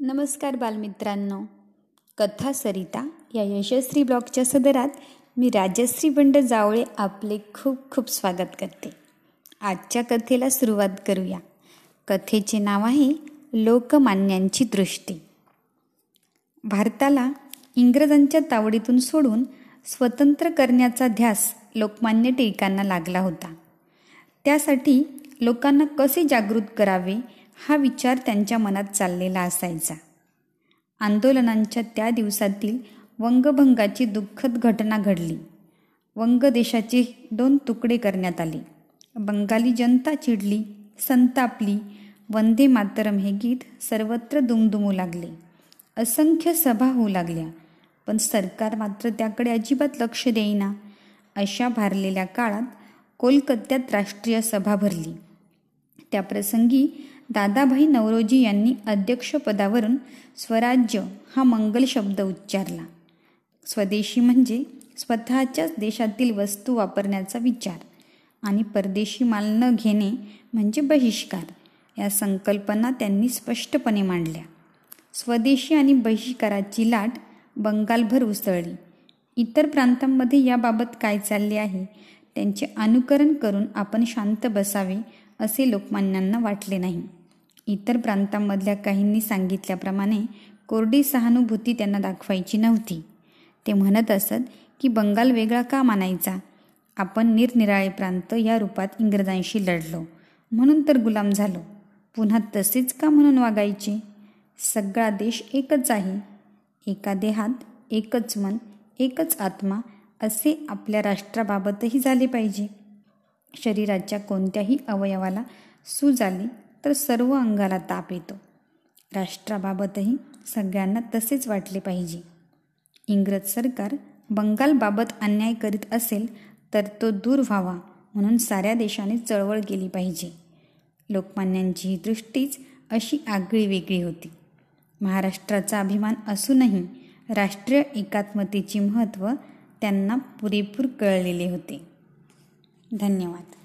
नमस्कार बालमित्रांनो. कथा सरिता या यशस्वी ब्लॉगच्या सदरात मी राजश्री बंड जावळे आपले खूप खूप स्वागत करते. आजच्या कथेला सुरुवात करूया. कथेचे नाव आहे लोकमान्यांची दृष्टी. भारताला इंग्रजांच्या तावडीतून सोडून स्वतंत्र करण्याचा ध्यास लोकमान्य टिळकांना लागला होता. त्यासाठी लोकांना कसे जागृत करावे हा विचार त्यांच्या मनात चाललेला असायचा. आंदोलनांच्या त्या दिवसातील वंगभंगाची दुःखद घटना घडली. वंग देशाचे दोन तुकडे करण्यात आले. बंगाली जनता चिडली संतापली. वंदे मातरम हे गीत सर्वत्र दुमदुमू लागले. असंख्य सभा होऊ लागल्या. पण सरकार मात्र त्याकडे अजिबात लक्ष देईना. अशा भारलेल्या काळात कोलकात्यात राष्ट्रीय सभा भरली. त्या प्रसंगी दादाभाई नवरोजी यांनी अध्यक्षपदावरून स्वराज्य हा मंगल शब्द उच्चारला. स्वदेशी म्हणजे स्वतःच्याच देशातील वस्तू वापरण्याचा विचार आणि परदेशी माल न घेणे म्हणजे बहिष्कार या संकल्पना त्यांनी स्पष्टपणे मांडल्या. स्वदेशी आणि बहिष्काराची लाट बंगालभर उसळली. इतर प्रांतांमध्ये याबाबत काय चालले आहे त्यांचे अनुकरण करून आपण शांत बसावे असे लोकमान्यांना वाटले नाही. इतर प्रांतांमधल्या काहींनी सांगितल्याप्रमाणे कोरडी सहानुभूती त्यांना दाखवायची नव्हती. ते म्हणत असत की बंगाल वेगळा का मानायचा? आपण निरनिराळे प्रांत या रूपात इंग्रजांशी लढलो. म्हणून तर गुलाम झालो. पुन्हा तसेच का म्हणून वागायचे? सगळा देश एकच आहे. एका देहात एकच मन एकच आत्मा असे आपल्या राष्ट्राबाबतही झाले पाहिजे. शरीराच्या कोणत्याही अवयवाला सूज आली तर सर्व अंगाला ताप येतो. राष्ट्राबाबतही सगळ्यांना तसेच वाटले पाहिजे. इंग्रज सरकार बंगालबाबत अन्याय करीत असेल तर तो दूर व्हावा म्हणून साऱ्या देशाने चळवळ केली पाहिजे. लोकमान्यांची ही दृष्टीच अशी आगळी वेगळी होती. महाराष्ट्राचा अभिमान असूनही राष्ट्रीय एकात्मतेचे महत्त्व त्यांना पुरेपूर कळलेले होते. धन्यवाद.